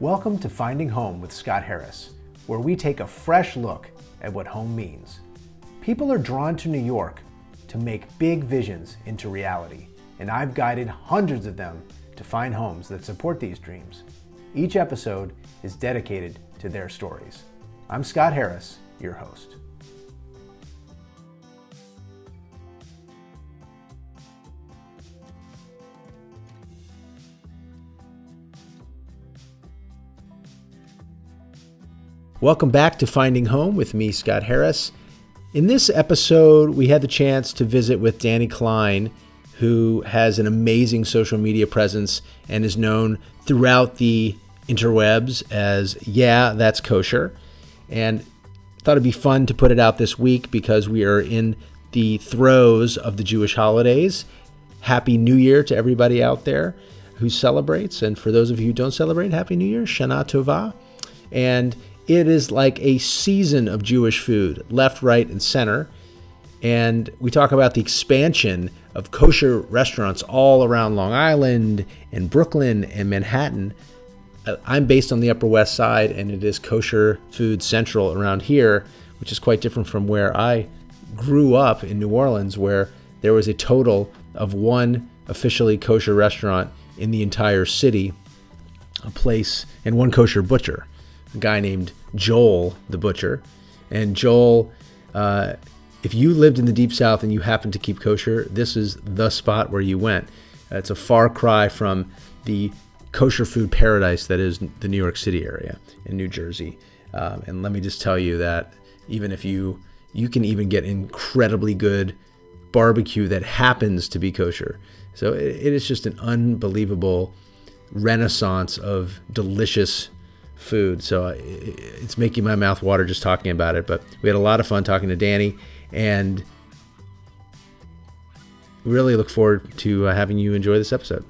Welcome to Finding Home with Scott Harris, where we take a fresh look at what home means. People are drawn to New York to make big visions into reality, and I've guided hundreds of them to find homes that support these dreams. Each episode is dedicated to their stories. I'm Scott Harris, your host. Welcome back to Finding Home with me, Scott Harris. In this episode, we had the chance to visit with Dani Klein, who has an amazing social media presence and is known throughout the interwebs as Yeah, That's Kosher. And thought it'd be fun to put it out this week because we are in the throes of the Jewish holidays. Happy New Year to everybody out there who celebrates. And for those of you who don't celebrate, Happy New Year, Shana Tova. And it is like a season of Jewish food, left, right, and center. And we talk about the expansion of kosher restaurants all around Long Island and Brooklyn and Manhattan. Uh, I'm based on the Upper West Side, and it is kosher food central around here, which is quite different from where I grew up in New Orleans, where there was a total of one officially kosher restaurant in the entire city, a place, and one kosher butcher a guy named Joel the butcher. And Joel, uh, if you lived in the deep south and you happened to keep kosher, this is the spot where you went. Uh, it's a far cry from the kosher food paradise that is the New York City area in New Jersey. Um, and let me just tell you that even if you you can even get incredibly good barbecue that happens to be kosher. So it, it is just an unbelievable renaissance of delicious food. So it's making my mouth water just talking about it. But we had a lot of fun talking to Dani and really look forward to uh, having you enjoy this episode.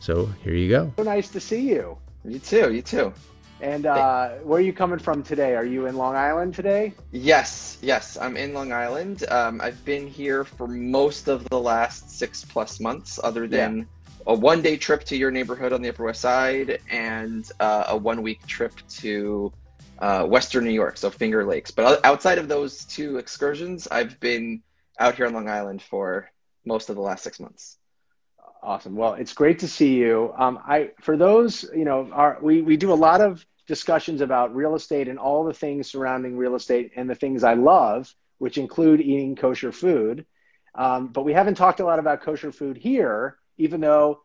So here you go. So nice to see you. You too. You too. And uh, where are you coming from today? Are you in Long Island today? Yes, yes, I'm in Long Island. Um, I've been here for most of the last six plus months, other than yeah a one day trip to your neighborhood on the Upper West Side and uh, a one week trip to uh, Western New York, so Finger Lakes. But outside of those two excursions, I've been out here on Long Island for most of the last six months. Awesome. Well, it's great to see you. Um, I for those you know, our, we we do a lot of discussions about real estate and all the things surrounding real estate and the things I love, which include eating kosher food. Um, but we haven't talked a lot about kosher food here even though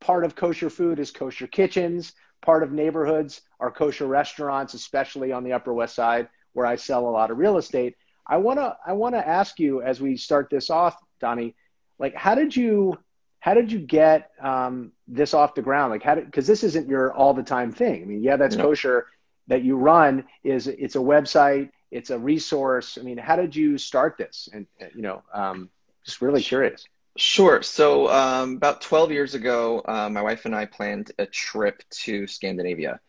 part of kosher food is kosher kitchens, part of neighborhoods are kosher restaurants, especially on the Upper West Side where I sell a lot of real estate. I want to I want to ask you as we start this off, Donnie, like how did you how did you get um, this off the ground? Like how because this isn't your all the time thing. I mean, yeah, that's kosher that you run is it's a website, it's a resource. I mean, how did you start this? And you know, um, just really curious. Sure. So, um, about 12 years ago, uh, my wife and I planned a trip to Scandinavia.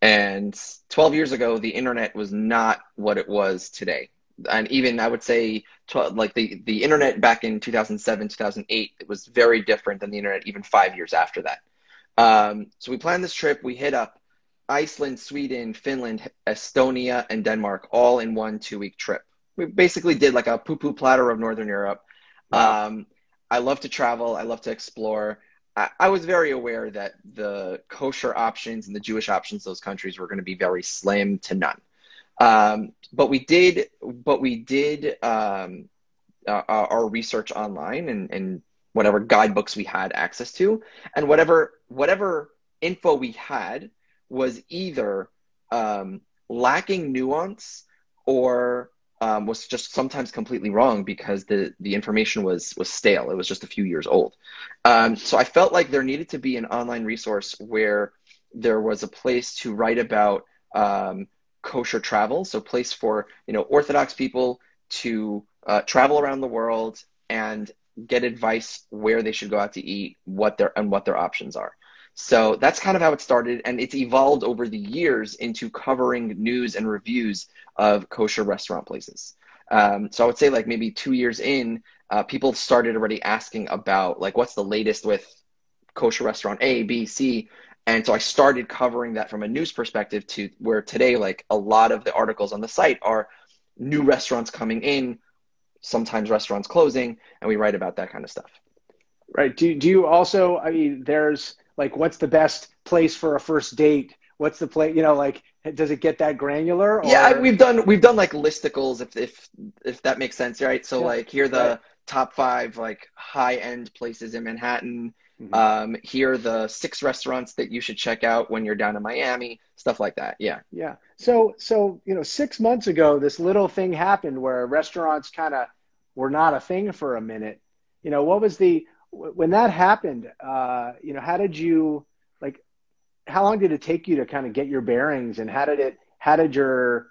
And 12 years ago, the internet was not what it was today. And even I would say, like the, the internet back in 2007, 2008, it was very different than the internet even five years after that. Um, so, we planned this trip. We hit up Iceland, Sweden, Finland, Estonia, and Denmark all in one two week trip. We basically did like a poo poo platter of Northern Europe. Wow. Um, I love to travel. I love to explore. I, I was very aware that the kosher options and the Jewish options those countries were going to be very slim to none. Um, but we did, but we did um, uh, our research online and, and whatever guidebooks we had access to, and whatever whatever info we had was either um, lacking nuance or um, was just sometimes completely wrong because the the information was was stale. It was just a few years old. Um, so I felt like there needed to be an online resource where there was a place to write about um, kosher travel. So place for you know Orthodox people to uh, travel around the world and get advice where they should go out to eat, what their and what their options are. So that's kind of how it started, and it's evolved over the years into covering news and reviews of kosher restaurant places. Um, so I would say like maybe two years in, uh, people started already asking about like what's the latest with kosher restaurant A, B, C, And so I started covering that from a news perspective to where today, like a lot of the articles on the site are new restaurants coming in, sometimes restaurants closing, and we write about that kind of stuff. Right. Do, do you also, I mean, there's like, what's the best place for a first date? What's the place, you know, like, does it get that granular? Or? Yeah, we've done, we've done like listicles if, if, if that makes sense, right? So yeah. like here the right. top five, like high end places in Manhattan. Mm-hmm. Um, here are the six restaurants that you should check out when you're down in Miami, stuff like that. Yeah. Yeah. So, so, you know, six months ago, this little thing happened where restaurants kind of were not a thing for a minute. You know, what was the, when that happened, uh, you know, how did you like? How long did it take you to kind of get your bearings, and how did it? How did your,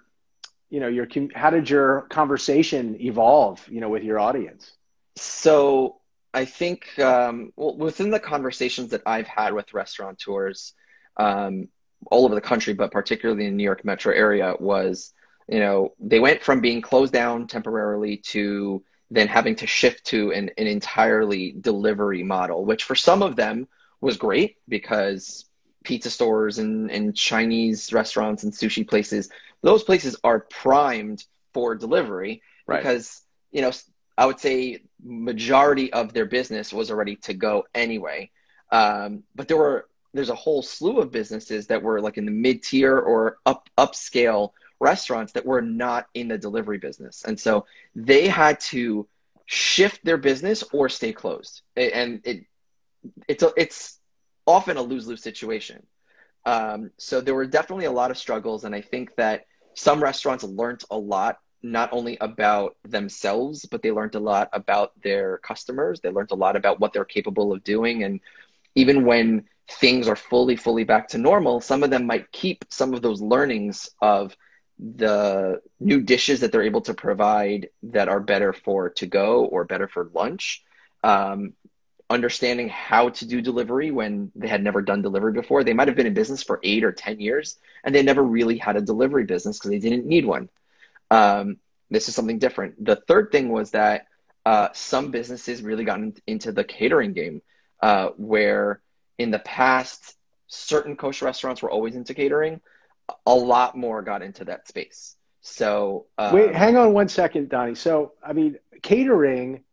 you know, your how did your conversation evolve? You know, with your audience. So I think um, well, within the conversations that I've had with restaurateurs um, all over the country, but particularly in the New York metro area, was you know they went from being closed down temporarily to then having to shift to an, an entirely delivery model, which for some of them was great because pizza stores and, and Chinese restaurants and sushi places, those places are primed for delivery right. because, you know, I would say majority of their business was already to go anyway. Um, but there were there's a whole slew of businesses that were like in the mid tier or up upscale restaurants that were not in the delivery business. And so they had to shift their business or stay closed. And it, it's, a, it's often a lose lose situation. Um, so there were definitely a lot of struggles. And I think that some restaurants learned a lot, not only about themselves, but they learned a lot about their customers. They learned a lot about what they're capable of doing. And even when things are fully, fully back to normal, some of them might keep some of those learnings of the new dishes that they're able to provide that are better for to go or better for lunch. Um, understanding how to do delivery when they had never done delivery before. They might have been in business for eight or 10 years and they never really had a delivery business because they didn't need one. Um, this is something different. The third thing was that uh, some businesses really got in, into the catering game uh, where in the past, certain kosher restaurants were always into catering a lot more got into that space. So um, wait, hang on one second, Donnie. So I mean, catering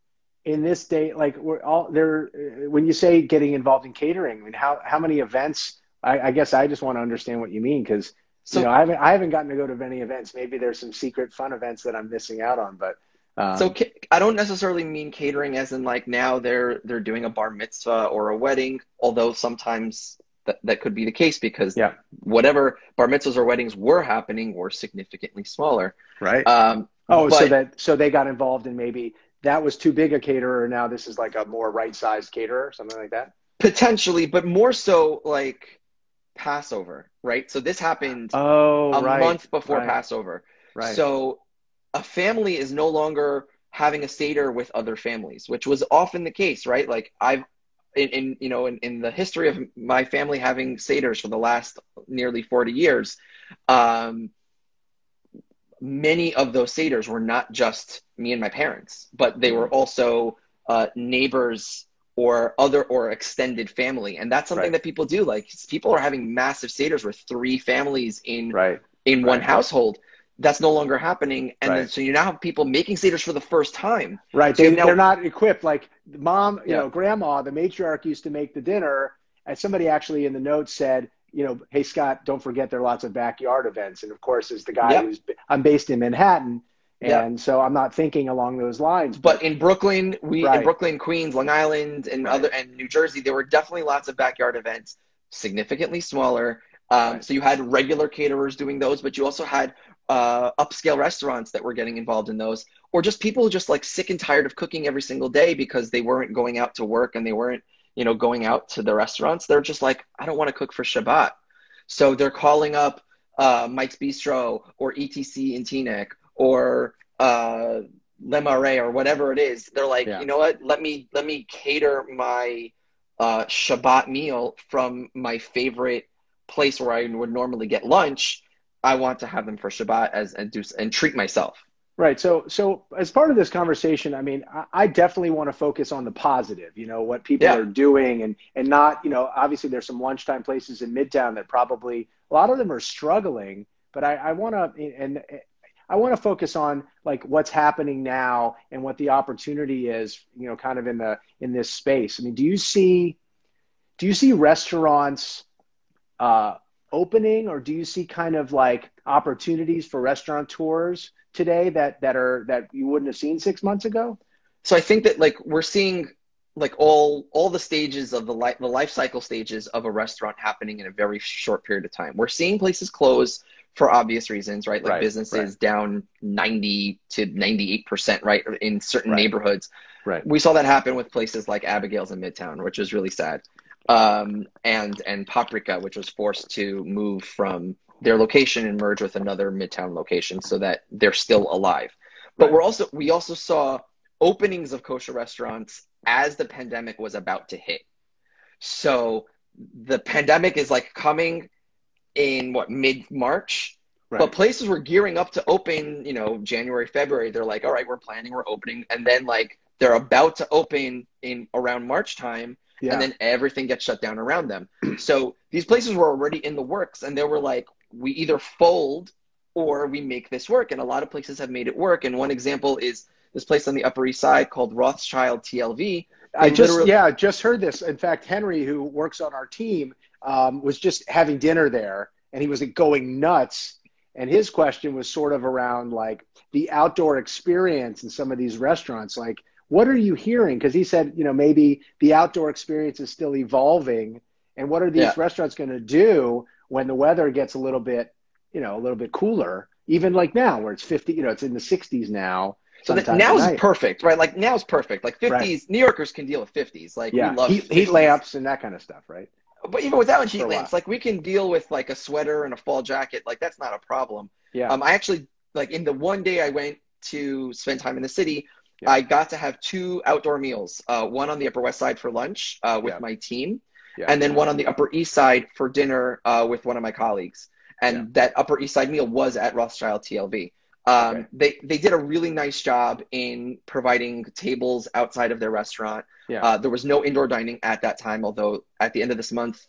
in this day, like we're all there. When you say getting involved in catering, I mean, how how many events? I, I guess I just want to understand what you mean because so, you know I haven't I haven't gotten to go to many events. Maybe there's some secret fun events that I'm missing out on, but. Um, so I don't necessarily mean catering as in like now they're they're doing a bar mitzvah or a wedding, although sometimes that, that could be the case because yeah. whatever bar mitzvahs or weddings were happening were significantly smaller. Right. Um, oh, but, so that so they got involved in maybe that was too big a caterer. Now this is like a more right sized caterer, or something like that. Potentially, but more so like Passover, right? So this happened oh, a right, month before right, Passover. Right. So a family is no longer having a seder with other families, which was often the case, right? Like I've in, in you know in, in the history of my family having seders for the last nearly 40 years um, many of those seders were not just me and my parents but they were also uh, neighbors or other or extended family and that's something right. that people do like people are having massive seders with three families in right. in right. one household that's no longer happening and right. then, so you now have people making seders for the first time right so they, now, they're not equipped like mom you yeah. know grandma the matriarch used to make the dinner and somebody actually in the notes said you know hey scott don't forget there are lots of backyard events and of course as the guy yep. who's i'm based in manhattan and yep. so i'm not thinking along those lines but, but in brooklyn we right. in brooklyn queens long island and right. other and new jersey there were definitely lots of backyard events significantly smaller um, so you had regular caterers doing those, but you also had uh, upscale restaurants that were getting involved in those, or just people just like sick and tired of cooking every single day because they weren't going out to work and they weren't, you know, going out to the restaurants. They're just like, I don't want to cook for Shabbat. So they're calling up uh, Mike's Bistro or ETC in Teaneck or uh, Le Marais or whatever it is. They're like, yeah. you know what? Let me let me cater my uh, Shabbat meal from my favorite place where I would normally get lunch I want to have them for Shabbat as and do and treat myself. Right. So, so as part of this conversation, I mean, I, I definitely want to focus on the positive. You know, what people Yeah. are doing, and and not, you know, obviously there's some lunchtime places in Midtown that probably a lot of them are struggling. But I, I want to, and I want to focus on like what's happening now and what the opportunity is. You know, kind of in the in this space. I mean, do you see, do you see restaurants? Uh, opening or do you see kind of like opportunities for restaurateurs today that that are that you wouldn't have seen six months ago So I think that like we're seeing like all all the stages of the life the life cycle stages of a restaurant happening in a very short period of time. We're seeing places close for obvious reasons, right? Like Right, businesses right. down 90 to 98%, right? In certain Right. neighborhoods. right We saw that happen with places like Abigail's in Midtown, which was really sad. Um, and and Paprika, which was forced to move from their location and merge with another Midtown location so that they're still alive. But Right. we're also we also saw openings of kosher restaurants as the pandemic was about to hit. So the pandemic is like coming in what mid March, right but places were gearing up to open, you know, January, February. They're like, all right, we're planning, we're opening. And then like they're about to open in around March time. Yeah And then everything gets shut down around them. So these places were already in the works and they were like, we either fold or we make this work. And a lot of places have made it work. And one example is this place on the Upper East Side called Rothschild TLV. i just literally- yeah just heard this in fact henry who works on our team um, was just having dinner there and he was going nuts and his question was sort of around like the outdoor experience in some of these restaurants like what are you hearing because he said you know maybe the outdoor experience is still evolving and what are these Yeah. restaurants going to do when the weather gets a little bit you know a little bit cooler even like now where it's 50 you know it's in the 60s now So now is perfect, right? Like now is perfect. Like 50s, Right. New Yorkers can deal with 50s. Like yeah we love heat, heat lamps and that kind of stuff right But even without heat lamps, like we can deal with like a sweater and a fall jacket. Like that's not a problem. yeah Um, I actually like in the one day I went to spend time in the city, Yeah. I got to have two outdoor meals. Uh, one on the Upper West Side for lunch uh, with Yeah. my team, yeah and then one on the Upper East Side for dinner uh, with one of my colleagues. And that Upper East Side meal was at Rothschild TLV. Um, Okay. They they did a really nice job in providing tables outside of their restaurant. Yeah. Uh, there was no indoor dining at that time, although at the end of this month,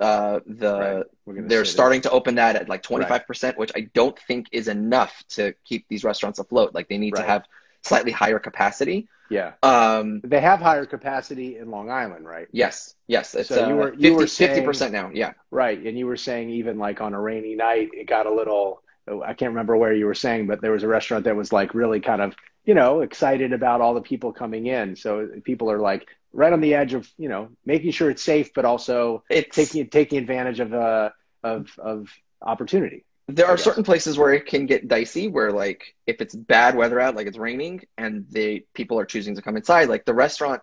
uh, the Right. They're starting to open that at like 25%, which I don't think is enough to keep these restaurants afloat. Like they need to have slightly higher capacity. yeah Um, they have higher capacity in long island right yes, yes. It's So you uh, were- you 50, were saying- 50% now. Yeah. Right. And you were saying even like on a rainy night, it got a little, I can't remember where you were saying, but there was a restaurant that was like really kind of, you know, excited about all the people coming in. So people are like right on the edge of, you know, making sure it's safe, but also It's taking, taking advantage of, uh, of, of opportunity. There are certain places where it can get dicey, where like if it's bad weather out, like it's raining, and the people are choosing to come inside, like the restaurant,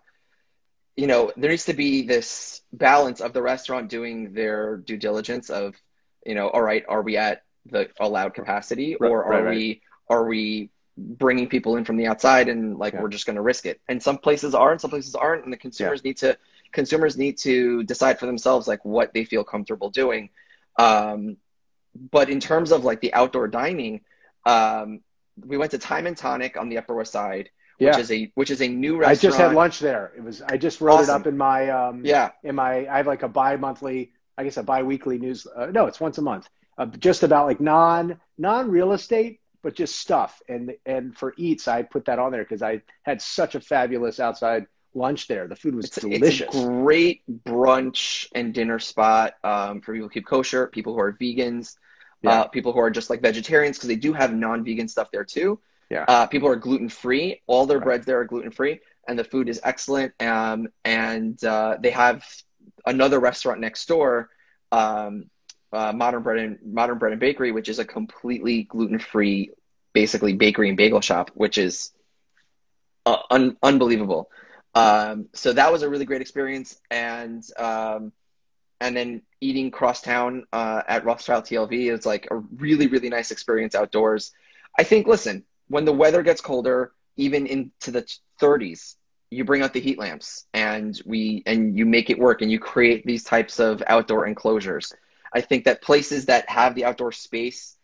you know, there needs to be this balance of the restaurant doing their due diligence of, you know, all right, are we at the allowed capacity, Right, or are right, right. we are we bringing people in from the outside and like Yeah. we're just going to risk it? And some places are, and some places aren't, and the consumers need to consumers need to decide for themselves like what they feel comfortable doing. Um, but in terms of like the outdoor dining, um, we went to Thyme and Tonic on the Upper West Side, which Yeah. is a which is a new restaurant. I just had lunch there. It was, I just wrote it up in my, um, Yeah, in my I have like a bi-monthly, I guess a bi-weekly news. Uh, no, it's once a month. Uh, just about like non non real estate, but just stuff. And and for eats, I put that on there because I had such a fabulous outside lunch there. The food was it's, delicious. it's a great brunch and dinner spot um, for people who keep kosher, people who are vegans, Yeah. uh, people who are just like vegetarians because they do have non-vegan stuff there too. Yeah. Uh, people are gluten free. All their Right. breads there are gluten free, and the food is excellent. Um, and uh, they have another restaurant next door, um, uh, Modern Bread and Modern Bread and Bakery, which is a completely gluten free, basically bakery and bagel shop, which is uh, un- unbelievable. Um, so that was a really great experience, and um, and then eating crosstown uh, at Rothschild TLV is like a really really nice experience outdoors. I think listen, when the weather gets colder, even into the 30s, you bring out the heat lamps and we and you make it work and you create these types of outdoor enclosures. I think that places that have the outdoor space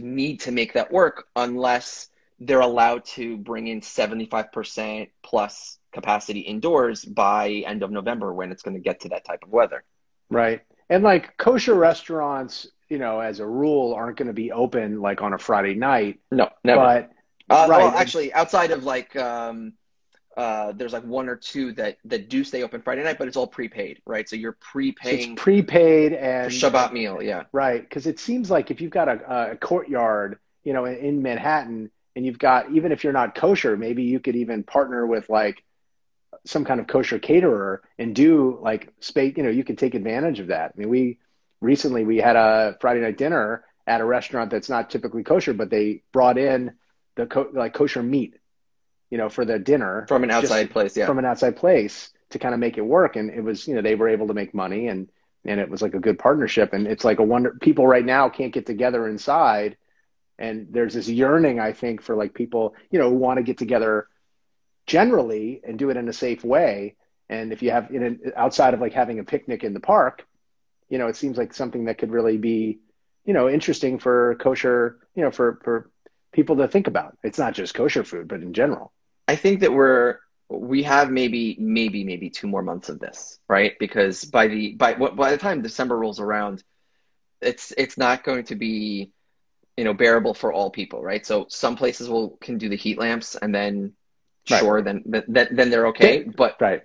need to make that work unless they're allowed to bring in 75% plus capacity indoors by end of November when it's going to get to that type of weather. Right. And like kosher restaurants, you know, as a rule, aren't going to be open like on a Friday night. No, never. But uh, right. Well, actually, outside of like, um, uh, there's like one or two that that do stay open Friday night, but it's all prepaid, right? So you're prepaying. So it's prepaid and for Shabbat meal, yeah. Right, because it seems like if you've got a, a courtyard, you know, in, in Manhattan, and you've got even if you're not kosher, maybe you could even partner with like some kind of kosher caterer and do like space. You know, you could take advantage of that. I mean, we recently we had a Friday night dinner at a restaurant that's not typically kosher, but they brought in the co- like kosher meat, you know, for the dinner from an outside place, yeah, from an outside place to kind of make it work. And it was, you know, they were able to make money and and it was like a good partnership. And it's like a wonder. People right now can't get together inside, and there's this yearning, I think, for like people, you know, who want to get together generally and do it in a safe way. And if you have in an, outside of like having a picnic in the park, you know, it seems like something that could really be, you know, interesting for kosher, you know, for for people to think about. It's not just kosher food, but in general. I think that we're we have maybe maybe maybe two more months of this, right? Because by the by what by the time December rolls around, it's it's not going to be you know bearable for all people, right? So some places will can do the heat lamps, and then right. sure, then then then they're okay. Then, but right,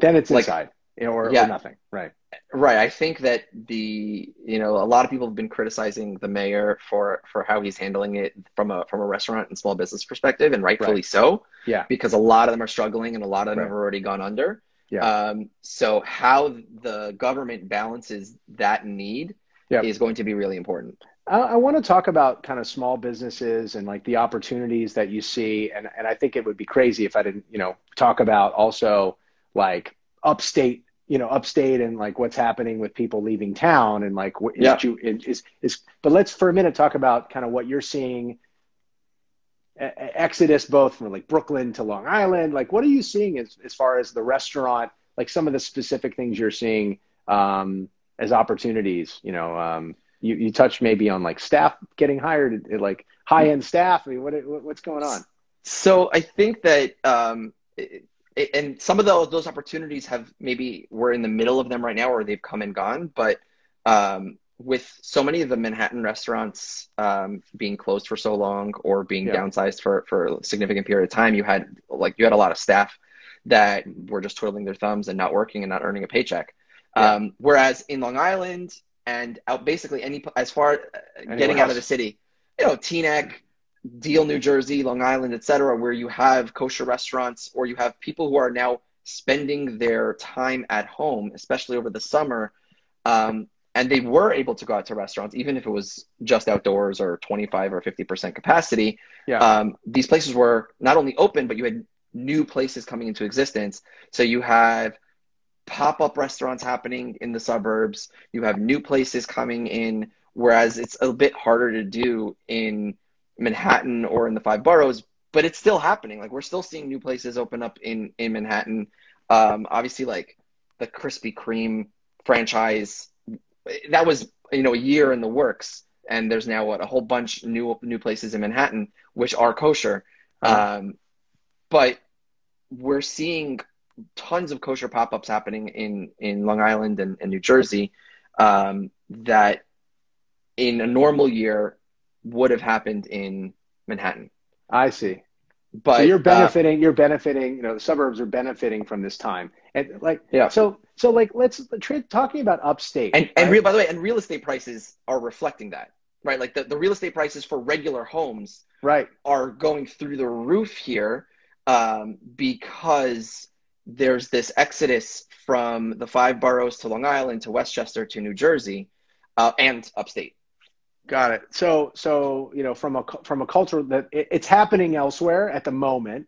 then it's like, inside or, yeah, or nothing, right? Right. I think that the you know a lot of people have been criticizing the mayor for for how he's handling it from a from a restaurant and small business perspective, and rightfully right. so. Yeah. Because a lot of them are struggling, and a lot of them right. have already gone under. Yeah. Um, so how the government balances that need yep. is going to be really important. I, I want to talk about kind of small businesses and like the opportunities that you see, and and I think it would be crazy if I didn't you know talk about also like upstate you know upstate and like what's happening with people leaving town and like what yeah. you is is but let's for a minute talk about kind of what you're seeing exodus both from like brooklyn to long island like what are you seeing as, as far as the restaurant like some of the specific things you're seeing um, as opportunities you know um, you, you touched maybe on like staff getting hired like high end staff i mean what, what's going on so i think that um, it, and some of those those opportunities have maybe we're in the middle of them right now or they've come and gone but um, with so many of the manhattan restaurants um, being closed for so long or being yeah. downsized for for a significant period of time you had like you had a lot of staff that were just twiddling their thumbs and not working and not earning a paycheck yeah. um, whereas in long island and out basically any as far uh, Anywhere getting else. out of the city you know teaneck Deal, New Jersey, Long Island, etc., where you have kosher restaurants or you have people who are now spending their time at home, especially over the summer, um, and they were able to go out to restaurants, even if it was just outdoors or 25 or 50% capacity. Yeah. Um, these places were not only open, but you had new places coming into existence. So you have pop up restaurants happening in the suburbs, you have new places coming in, whereas it's a bit harder to do in Manhattan or in the five boroughs, but it's still happening. Like we're still seeing new places open up in in Manhattan. Um, obviously, like the Krispy Kreme franchise, that was you know a year in the works, and there's now what a whole bunch new new places in Manhattan which are kosher. Uh-huh. Um, but we're seeing tons of kosher pop-ups happening in in Long Island and, and New Jersey um, that in a normal year would have happened in Manhattan. I see. But so you're uh, benefiting. Uh, you're benefiting. You know, the suburbs are benefiting from this time, and like, yeah. So, so like, let's talking about upstate. And and real, by the way, and real estate prices are reflecting that, right? Like the, the real estate prices for regular homes, right, are going through the roof here, um, because there's this exodus from the five boroughs to Long Island to Westchester to New Jersey, uh, and upstate. Got it. So, so you know, from a from a culture that it, it's happening elsewhere at the moment,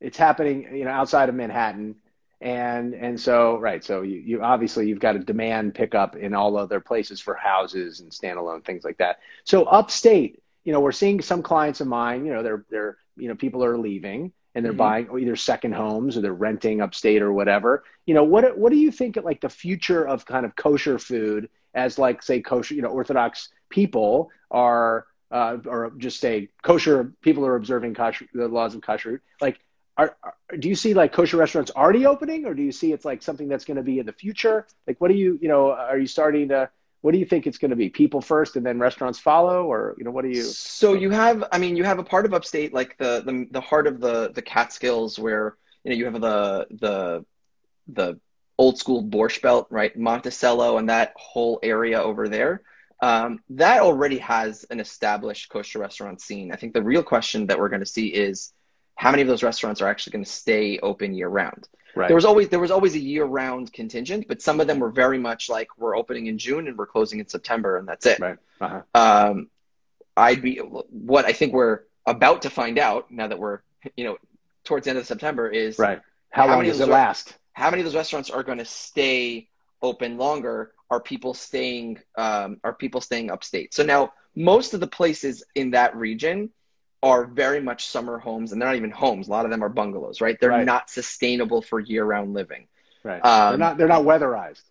it's happening, you know, outside of Manhattan, and and so right. So you, you obviously you've got a demand pickup in all other places for houses and standalone things like that. So upstate, you know, we're seeing some clients of mine. You know, they're they're you know people are leaving and they're mm-hmm. buying either second homes or they're renting upstate or whatever. You know, what what do you think of like the future of kind of kosher food as like say kosher, you know, Orthodox people are uh, or just say kosher people are observing kosher, the laws of kosher. Like, are, are, do you see like kosher restaurants already opening, or do you see it's like something that's going to be in the future? Like, what do you you know are you starting to what do you think it's going to be? People first, and then restaurants follow, or you know, what do you? So you have, I mean, you have a part of upstate, like the the, the heart of the the Catskills, where you know you have the the the old school Borscht Belt, right, Monticello, and that whole area over there. Um, that already has an established kosher restaurant scene. I think the real question that we're going to see is how many of those restaurants are actually going to stay open year round. Right. There was always there was always a year round contingent, but some of them were very much like we're opening in June and we're closing in September, and that's it. Right. Uh-huh. Um, I'd be what I think we're about to find out now that we're you know towards the end of September is right. How, how long does it last? How many of those restaurants are going to stay open longer? Are people staying? Um, are people staying upstate? So now most of the places in that region are very much summer homes and they're not even homes. A lot of them are bungalows, right? They're right. not sustainable for year round living. Right. Um, they're not, they're not weatherized.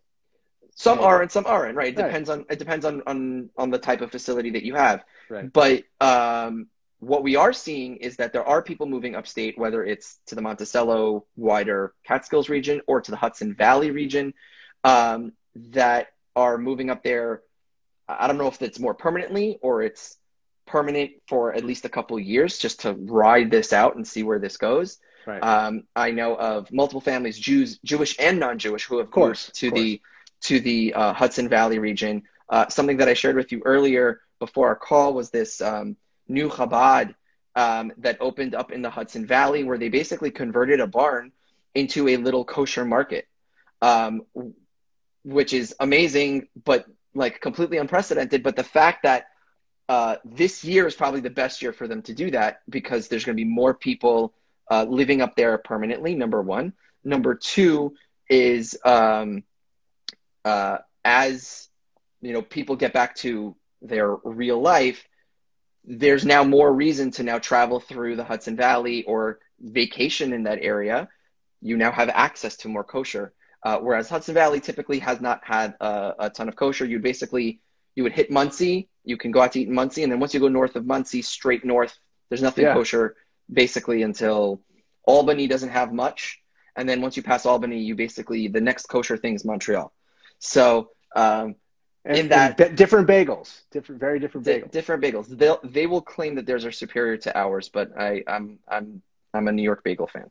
Some are and some aren't, right? It right. depends on, it depends on, on, on the type of facility that you have. Right. But, um, what we are seeing is that there are people moving upstate, whether it's to the Monticello wider Catskills region or to the Hudson Valley region, um, that are moving up there. I don't know if it's more permanently or it's permanent for at least a couple years just to ride this out and see where this goes. Right. Um, I know of multiple families, Jews, Jewish and non-Jewish, who have course, moved to the to the uh, Hudson Valley region. Uh, something that I shared with you earlier before our call was this um, new Chabad um, that opened up in the Hudson Valley, where they basically converted a barn into a little kosher market, um, which is amazing, but like completely unprecedented. But the fact that uh, this year is probably the best year for them to do that because there's going to be more people uh, living up there permanently. Number one. Number two is um, uh, as you know people get back to their real life. There's now more reason to now travel through the Hudson Valley or vacation in that area. You now have access to more kosher. Uh, whereas Hudson Valley typically has not had a, a ton of kosher. You basically you would hit Monsey. You can go out to eat in Monsey, and then once you go north of Monsey, straight north, there's nothing yeah. kosher basically until Albany doesn't have much, and then once you pass Albany, you basically the next kosher thing is Montreal. So um, and, in that b- different bagels, different very different bagels, different bagels. They they will claim that theirs are superior to ours, but I I'm I'm I'm a New York bagel fan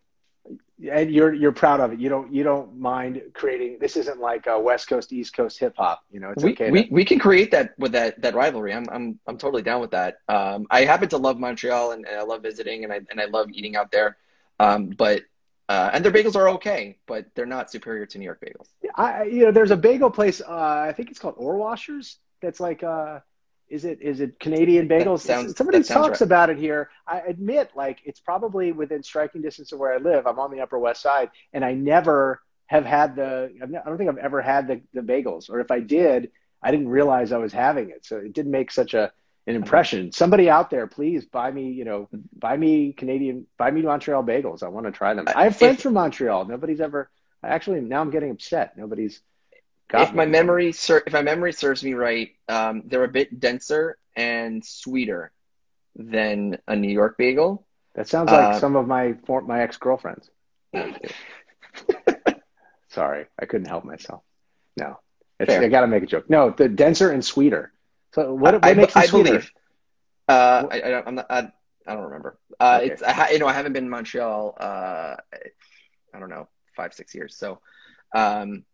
and you're you're proud of it. You don't you don't mind creating. This isn't like a West Coast East Coast hip hop. You know, it's we, okay. We we can create that with that that rivalry. I'm I'm I'm totally down with that. Um, I happen to love Montreal and, and, I love visiting and I and I love eating out there. Um, but uh, and their bagels are okay, but they're not superior to New York bagels. I you know there's a bagel place. Uh, I think it's called Orwashers. That's like uh is it is it Canadian bagels? Sounds, Somebody talks right. about it here. I admit, like it's probably within striking distance of where I live. I'm on the Upper West Side, and I never have had the. I don't think I've ever had the the bagels, or if I did, I didn't realize I was having it. So it didn't make such a an impression. Somebody out there, please buy me, you know, buy me Canadian, buy me Montreal bagels. I want to try them. I have friends if, from Montreal. Nobody's ever. Actually, now I'm getting upset. Nobody's if my memory ser- if my memory serves me right, um, they're a bit denser and sweeter than a New York bagel. That sounds like uh, some of my my ex girlfriends. Sorry, I couldn't help myself. No, I got to make a joke. No, the denser and sweeter. So what, what I, makes I, it sweeter? Believe, uh, I, I, am not. I, I don't remember. Uh, okay. It's I, you know I haven't been in Montreal. Uh, I don't know five six years. So, um,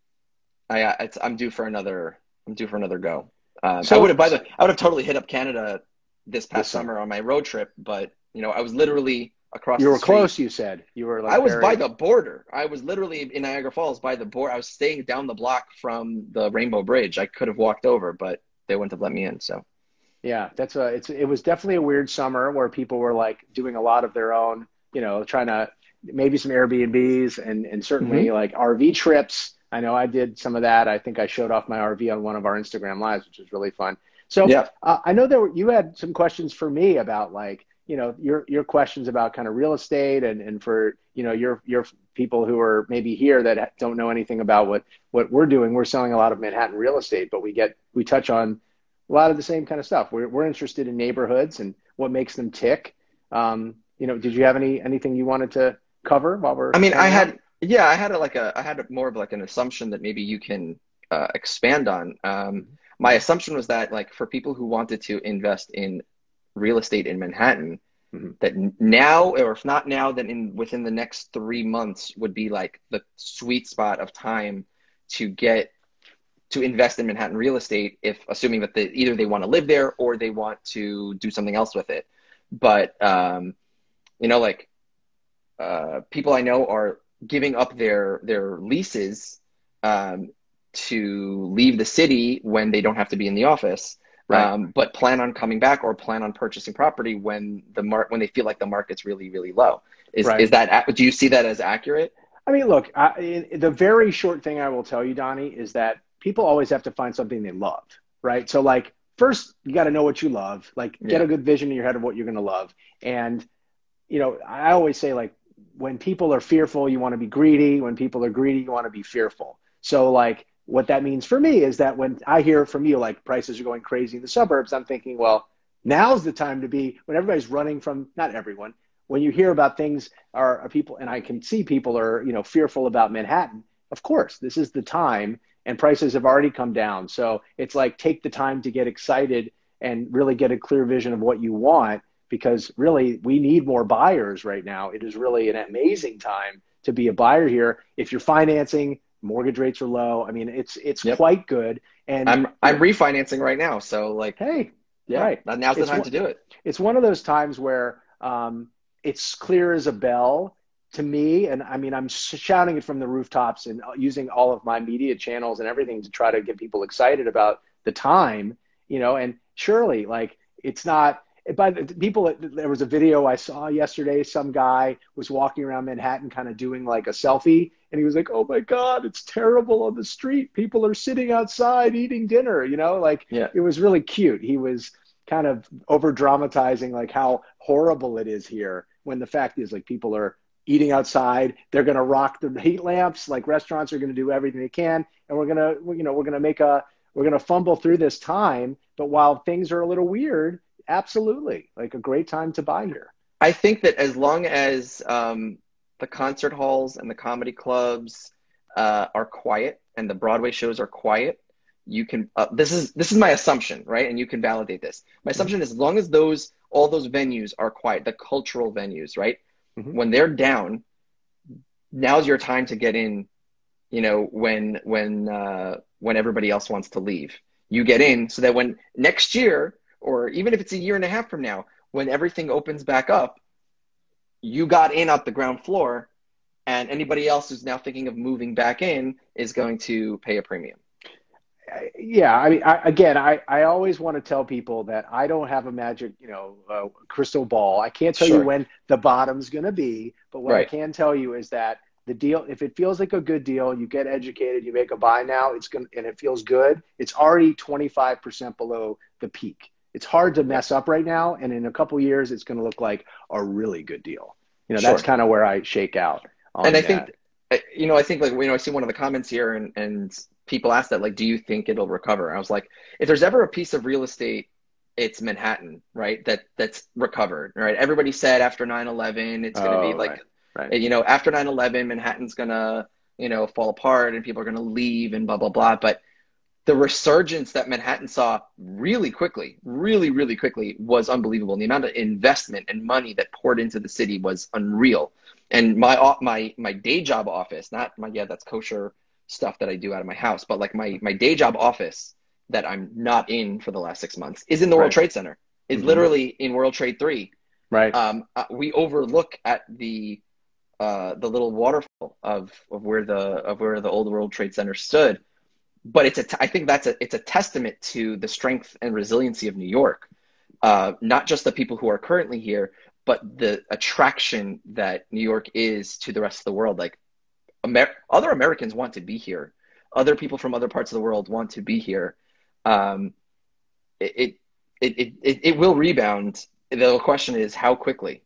I uh, I'm due for another. I'm due for another go. Um, so, I would have by the I would have totally hit up Canada this past summer on my road trip, but you know I was literally across. You were close. You said you were. Like I was very... by the border. I was literally in Niagara Falls by the border. I was staying down the block from the Rainbow Bridge. I could have walked over, but they wouldn't have let me in. So. Yeah, that's a. It's it was definitely a weird summer where people were like doing a lot of their own. You know, trying to maybe some Airbnbs and and certainly mm-hmm. like RV trips I know I did some of that. I think I showed off my RV on one of our Instagram lives, which was really fun. So yeah. uh, I know there were, you had some questions for me about like you know your your questions about kind of real estate and and for you know your your people who are maybe here that don't know anything about what what we're doing. We're selling a lot of Manhattan real estate, but we get we touch on a lot of the same kind of stuff. We're we're interested in neighborhoods and what makes them tick. Um, you know, did you have any anything you wanted to cover while we're? I mean, I had yeah, I had a, like a I had a, more of like an assumption that maybe you can uh, expand on. Um, my assumption was that like for people who wanted to invest in real estate in Manhattan, mm-hmm. that now or if not now, then in within the next three months would be like the sweet spot of time to get to invest in Manhattan real estate if assuming that they either they want to live there or they want to do something else with it. But um, you know, like uh, people I know are giving up their their leases um, to leave the city when they don't have to be in the office, right. um, but plan on coming back or plan on purchasing property when the mar- when they feel like the market's really really low. Is right. is that do you see that as accurate? I mean, look, I, the very short thing I will tell you, Donnie, is that people always have to find something they love, right? So like first you got to know what you love, like get yeah. a good vision in your head of what you're going to love. And you know, I always say like when people are fearful, you want to be greedy. When people are greedy, you want to be fearful. So like what that means for me is that when I hear from you like prices are going crazy in the suburbs, I'm thinking, well, now's the time to be when everybody's running from not everyone. When you hear about things are, are people and I can see people are, you know, fearful about Manhattan. Of course, this is the time and prices have already come down. So it's like take the time to get excited and really get a clear vision of what you want because really we need more buyers right now. It is really an amazing time to be a buyer here. If you're financing, mortgage rates are low. I mean, it's it's yep. quite good. And I'm I'm refinancing right now, so like, hey, yeah, right. now's the it's time one, to do it. It's one of those times where um, it's clear as a bell to me, and I mean, I'm shouting it from the rooftops and uh, using all of my media channels and everything to try to get people excited about the time, you know. And surely, like, it's not. But the people, there was a video I saw yesterday. Some guy was walking around Manhattan, kind of doing like a selfie, and he was like, "Oh my God, it's terrible on the street. People are sitting outside eating dinner." You know, like yeah. it was really cute. He was kind of over dramatizing like how horrible it is here, when the fact is like people are eating outside. They're going to rock the heat lamps. Like restaurants are going to do everything they can, and we're going to, you know, we're going to make a, we're going to fumble through this time. But while things are a little weird, absolutely, like a great time to buy here. I think that as long as um, the concert halls and the comedy clubs uh, are quiet and the Broadway shows are quiet, you can. Uh, this is this is my assumption, right? And you can validate this. My assumption is as long as those all those venues are quiet, the cultural venues, right? Mm-hmm. When they're down, now's your time to get in. You know, when when uh, when everybody else wants to leave, you get in so that when next year, or even if it's a year and a half from now, when everything opens back up, you got in at the ground floor, and anybody else who's now thinking of moving back in is going to pay a premium yeah, I mean, I, again, I, I always want to tell people that I don't have a magic, you know, uh, crystal ball. I can't tell sure. you when the bottom's going to be, but what right. I can tell you is that the deal, if it feels like a good deal, you get educated, you make a buy now, it's going and it feels good. It's already 25% below the peak. It's hard to mess up right now. And in a couple years, it's going to look like a really good deal. You know, sure. that's kind of where I shake out. and I that. think, you know, I think like, you know, I see one of the comments here and, and people ask that like do you think it'll recover i was like if there's ever a piece of real estate it's manhattan right that that's recovered right everybody said after 9-11 it's going to oh, be like right, right. you know after 9-11 manhattan's going to you know fall apart and people are going to leave and blah blah blah but the resurgence that manhattan saw really quickly really really quickly was unbelievable and the amount of investment and money that poured into the city was unreal and my my my day job office not my yeah that's kosher stuff that I do out of my house, but like my my day job office that I'm not in for the last six months is in the right. World Trade Center. It's mm-hmm. literally in World Trade Three. Right. Um, uh, we overlook at the uh, the little waterfall of of where the of where the old World Trade Center stood. But it's a t- I think that's a it's a testament to the strength and resiliency of New York. Uh, not just the people who are currently here, but the attraction that New York is to the rest of the world. Like Amer- other Americans want to be here. Other people from other parts of the world want to be here. Um, it, it, it, it, it will rebound. The question is how quickly.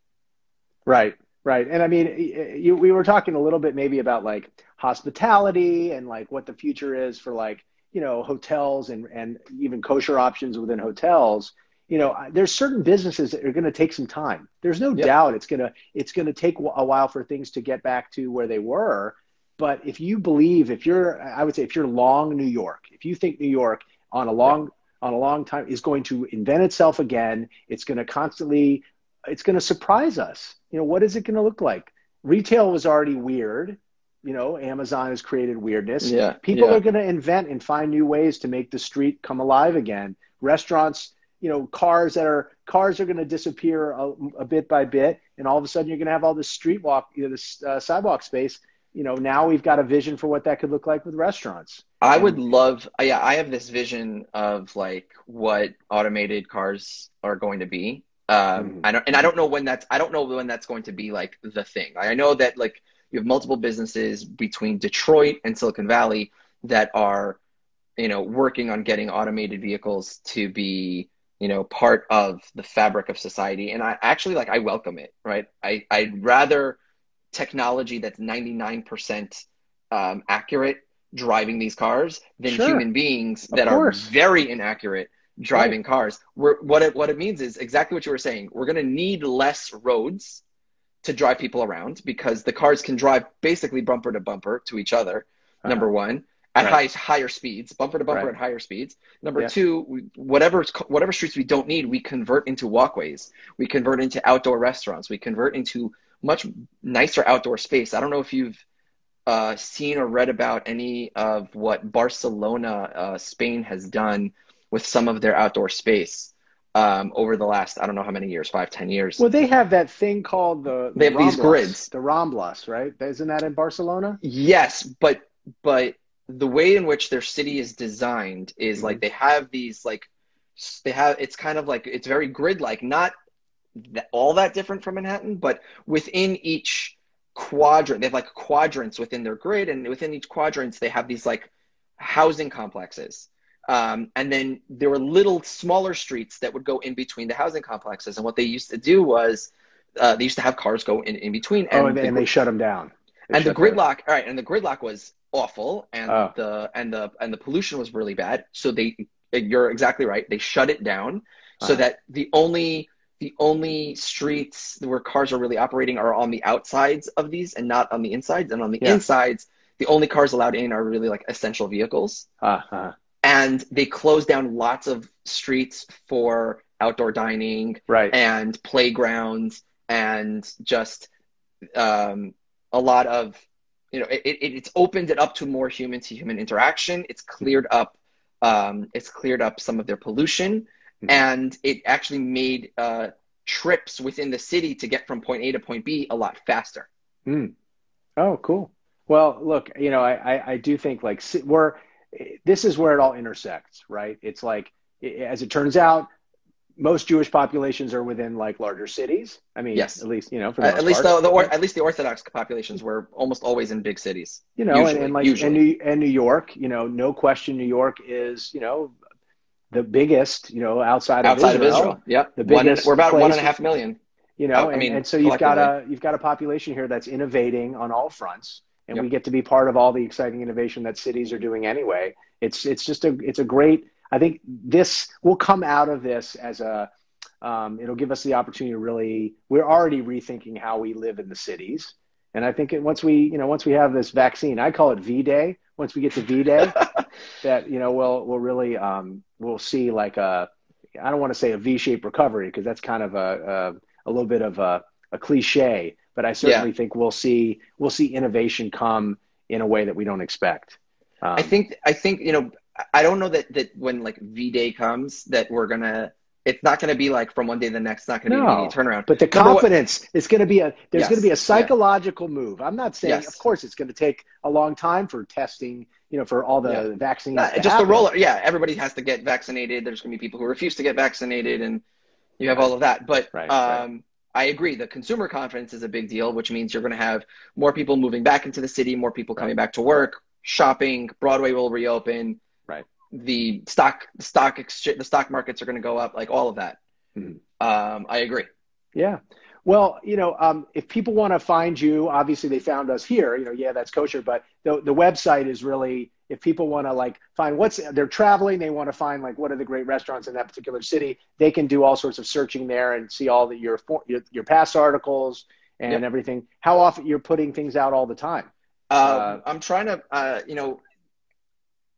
Right, right. And I mean, you, we were talking a little bit maybe about like hospitality and like what the future is for like, you know hotels and and even kosher options within hotels you know there's certain businesses that are going to take some time. There's no yep. doubt it's going to it's going to take a while for things to get back to where they were. But if you believe if you're i would say if you're long new york if you think new york on a long on a long time is going to invent itself again it's going to constantly it's going to surprise us. You know what is it going to look like? Retail was already weird you know amazon has created weirdness. Yeah people yeah. are going to invent and find new ways to make the street come alive again. Restaurants you know cars that are cars are going to disappear a, a, bit by bit and all of a sudden you're going to have all this street walk you know this uh, sidewalk space. You know now we've got a vision for what that could look like with restaurants. I would love yeah i have this vision of like what automated cars are going to be. Um mm-hmm. i don't and i don't know when that's i don't know when that's going to be like the thing. I know that like you have multiple businesses between detroit and silicon valley that are you know working on getting automated vehicles to be you know part of the fabric of society. And i actually like i welcome it right? I i'd rather technology that's 99% um, accurate driving these cars than sure. human beings that are very inaccurate driving right. cars. We're, what it what it means is exactly what you were saying. We're going to need less roads to drive people around because the cars can drive basically bumper to bumper to each other uh-huh. number one at right. high, higher speeds, bumper to bumper right. at higher speeds. Number yeah. two, we, whatever whatever streets we don't need, we convert into walkways. We convert into outdoor restaurants. We convert into much nicer outdoor space. I don't know if you've uh, seen or read about any of what Barcelona, uh, Spain, has done with some of their outdoor space. Um, over the last, I don't know how many years, five, ten years. Well, they have that thing called the, the they have Ramblas, these grids, the Ramblas, right? Isn't that in Barcelona? Yes, but but the way in which their city is designed is mm-hmm. like they have these like they have it's kind of like it's very grid like not that, all that different from manhattan but within each quadrant they have like quadrants within their grid and within each quadrants they have these like housing complexes um, and then there were little smaller streets that would go in between the housing complexes. And what they used to do was uh, they used to have cars go in, in between and, oh, and, they, and they shut them down. They and the gridlock all right and the gridlock was awful and oh. the and the and the pollution was really bad. So they you're exactly right. They shut it down so uh that the only the only streets where cars are really operating are on the outsides of these and not on the insides. And on the yeah. insides the only cars allowed in are really like essential vehicles. Uh-huh. And they closed down lots of streets for outdoor dining right. and playgrounds and just um, a lot of you know, it, it, it's opened it up to more human to human interaction. It's cleared up, um, it's cleared up some of their pollution, mm-hmm. and it actually made uh, trips within the city to get from point A to point B a lot faster. Mm. Oh, cool. Well, look, you know, I, I, I do think like we're, this is where it all intersects, right? It's like, as it turns out, most Jewish populations are within like larger cities. I mean, yes, at least you know, at least the, the or, at least the Orthodox populations were almost always in big cities. You know, usually, and, and, like and New, and New York, you know, no question, New York is you know the biggest, you know, outside of outside Israel. of Israel. Yep, the biggest. One, we're about one and a half million. You know, oh, and, I mean, and so you've got a you've got a population here that's innovating on all fronts, and yep. we get to be part of all the exciting innovation that cities are doing anyway. It's it's just a it's a great. I think this will come out of this as a um, it'll give us the opportunity to really we're already rethinking how we live in the cities and i think it, once we you know once we have this vaccine i call it v day once we get to v day that you know we'll we'll really um, we'll see like a i don't want to say a v-shaped recovery because that's kind of a, a, a little bit of a, a cliche but i certainly yeah. think we'll see we'll see innovation come in a way that we don't expect um, i think i think you know i don't know that that when like v day comes that we're gonna it's not going to be like from one day to the next. It's not going to no, be a turnaround. But the confidence is going to be a there's yes, going to be a psychological yeah. move. I'm not saying, yes. of course, it's going to take a long time for testing. You know, for all the yeah. vaccines. Uh, just happen. the roller. Yeah, everybody has to get vaccinated. There's going to be people who refuse to get vaccinated, and you have all of that. But right, um, right. I agree. The consumer confidence is a big deal, which means you're going to have more people moving back into the city, more people coming back to work, shopping. Broadway will reopen Right. the stock stock exchange the stock markets are going to go up like all of that mm-hmm. um, i agree yeah Well, you know, um, if people want to find you, obviously they found us here. You know, yeah, that's kosher. But the the website is really if people want to like find what's they're traveling, they want to find like what are the great restaurants in that particular city. They can do all sorts of searching there and see all the your your, your past articles and yep. everything. How often you're putting things out all the time? Um, uh, I'm trying to, uh, you know,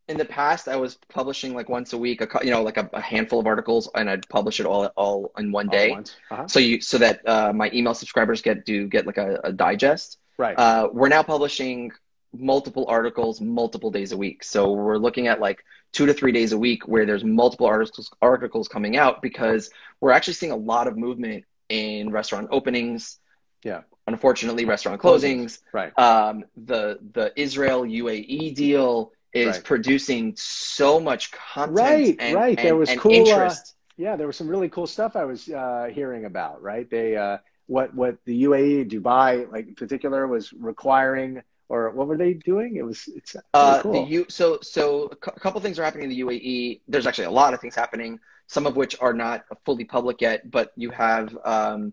in the past I was publishing like once a week, a you know, like a, a handful of articles, and I'd publish it all all in one day. Uh-huh. So you so that uh, my email subscribers get do get like a, a digest. Right. Uh, we're now publishing multiple articles multiple days a week. So we're looking at like two to three days a week where there's multiple articles articles coming out because we're actually seeing a lot of movement in restaurant openings. Yeah. Unfortunately, restaurant closings. Right. Um, the the Israel UAE deal is right. producing so much content. Right, and, right. And, there was cool. Uh, interest. Uh, yeah, there was some really cool stuff I was uh, hearing about. Right, they uh, what what the UAE, Dubai, like in particular, was requiring. Or what were they doing? It was it's really uh, cool. The U, so so a couple things are happening in the UAE. There's actually a lot of things happening. Some of which are not fully public yet, but you have um,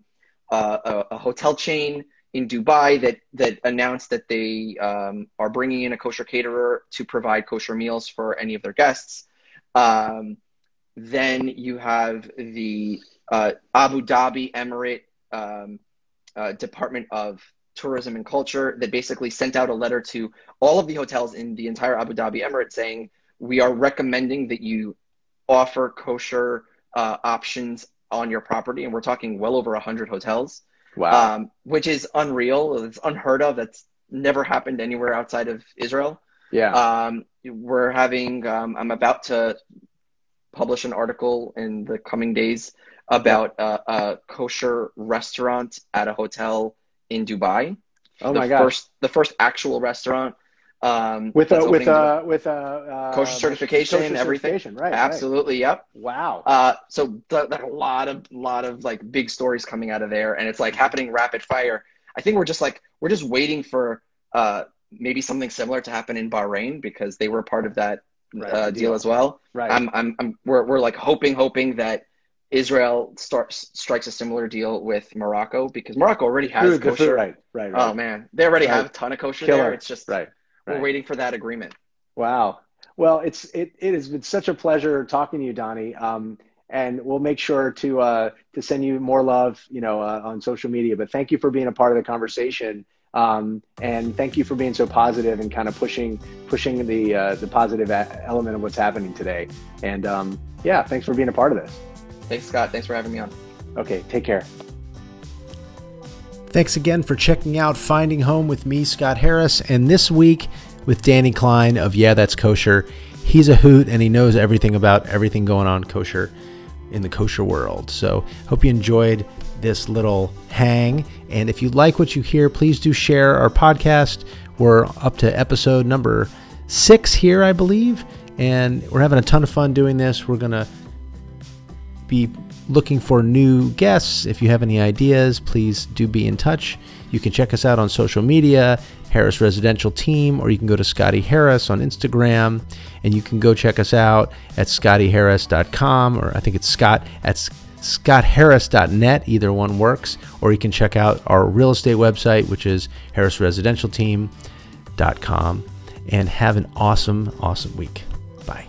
uh, a, a hotel chain in Dubai that that announced that they um, are bringing in a kosher caterer to provide kosher meals for any of their guests. Um, then you have the uh, Abu Dhabi Emirate um, uh, Department of Tourism and Culture that basically sent out a letter to all of the hotels in the entire Abu Dhabi Emirate saying we are recommending that you offer kosher uh, options on your property, and we're talking well over hundred hotels. Wow. Um, which is unreal. It's unheard of. That's never happened anywhere outside of Israel. Yeah. Um, we're having, um, I'm about to publish an article in the coming days about a, a kosher restaurant at a hotel in Dubai. Oh the my gosh. First, the first actual restaurant. Um, with a with a with a uh, kosher certification, kosher everything. Certification, right? Absolutely. Right. Yep. Wow. Uh, so th- a lot of lot of like big stories coming out of there, and it's like happening rapid fire. I think we're just like we're just waiting for uh, maybe something similar to happen in Bahrain because they were part of that right, uh, deal. deal. as well. Right. I'm, I'm, I'm, we're, we're like hoping, hoping that Israel starts strikes a similar deal with Morocco because Morocco already has Dude, kosher. Right, right, right. Oh man, they already right. have a ton of kosher Killer. there. It's just right. We're waiting for that agreement. Wow. Well, it's it, it has been such a pleasure talking to you, Dani. Um, and we'll make sure to uh, to send you more love, you know, uh, on social media. But thank you for being a part of the conversation, um, and thank you for being so positive and kind of pushing pushing the uh, the positive element of what's happening today. And um, yeah, thanks for being a part of this. Thanks, Scott. Thanks for having me on. Okay, take care. Thanks again for checking out Finding Home with me, Scott Harris, and this week with Dani Klein of Yeah, That's Kosher. He's a hoot and he knows everything about everything going on kosher in the kosher world. So, hope you enjoyed this little hang. And if you like what you hear, please do share our podcast. We're up to episode number six here, I believe, and we're having a ton of fun doing this. We're going to be looking for new guests. If you have any ideas, please do be in touch. You can check us out on social media, Harris Residential Team, or you can go to Scottie Harris on Instagram, and you can go check us out at scottyharris.com, or I think it's Scott at scottharris.net. Either one works. Or you can check out our real estate website, which is harrisresidentialteam.com. And have an awesome, awesome week. Bye.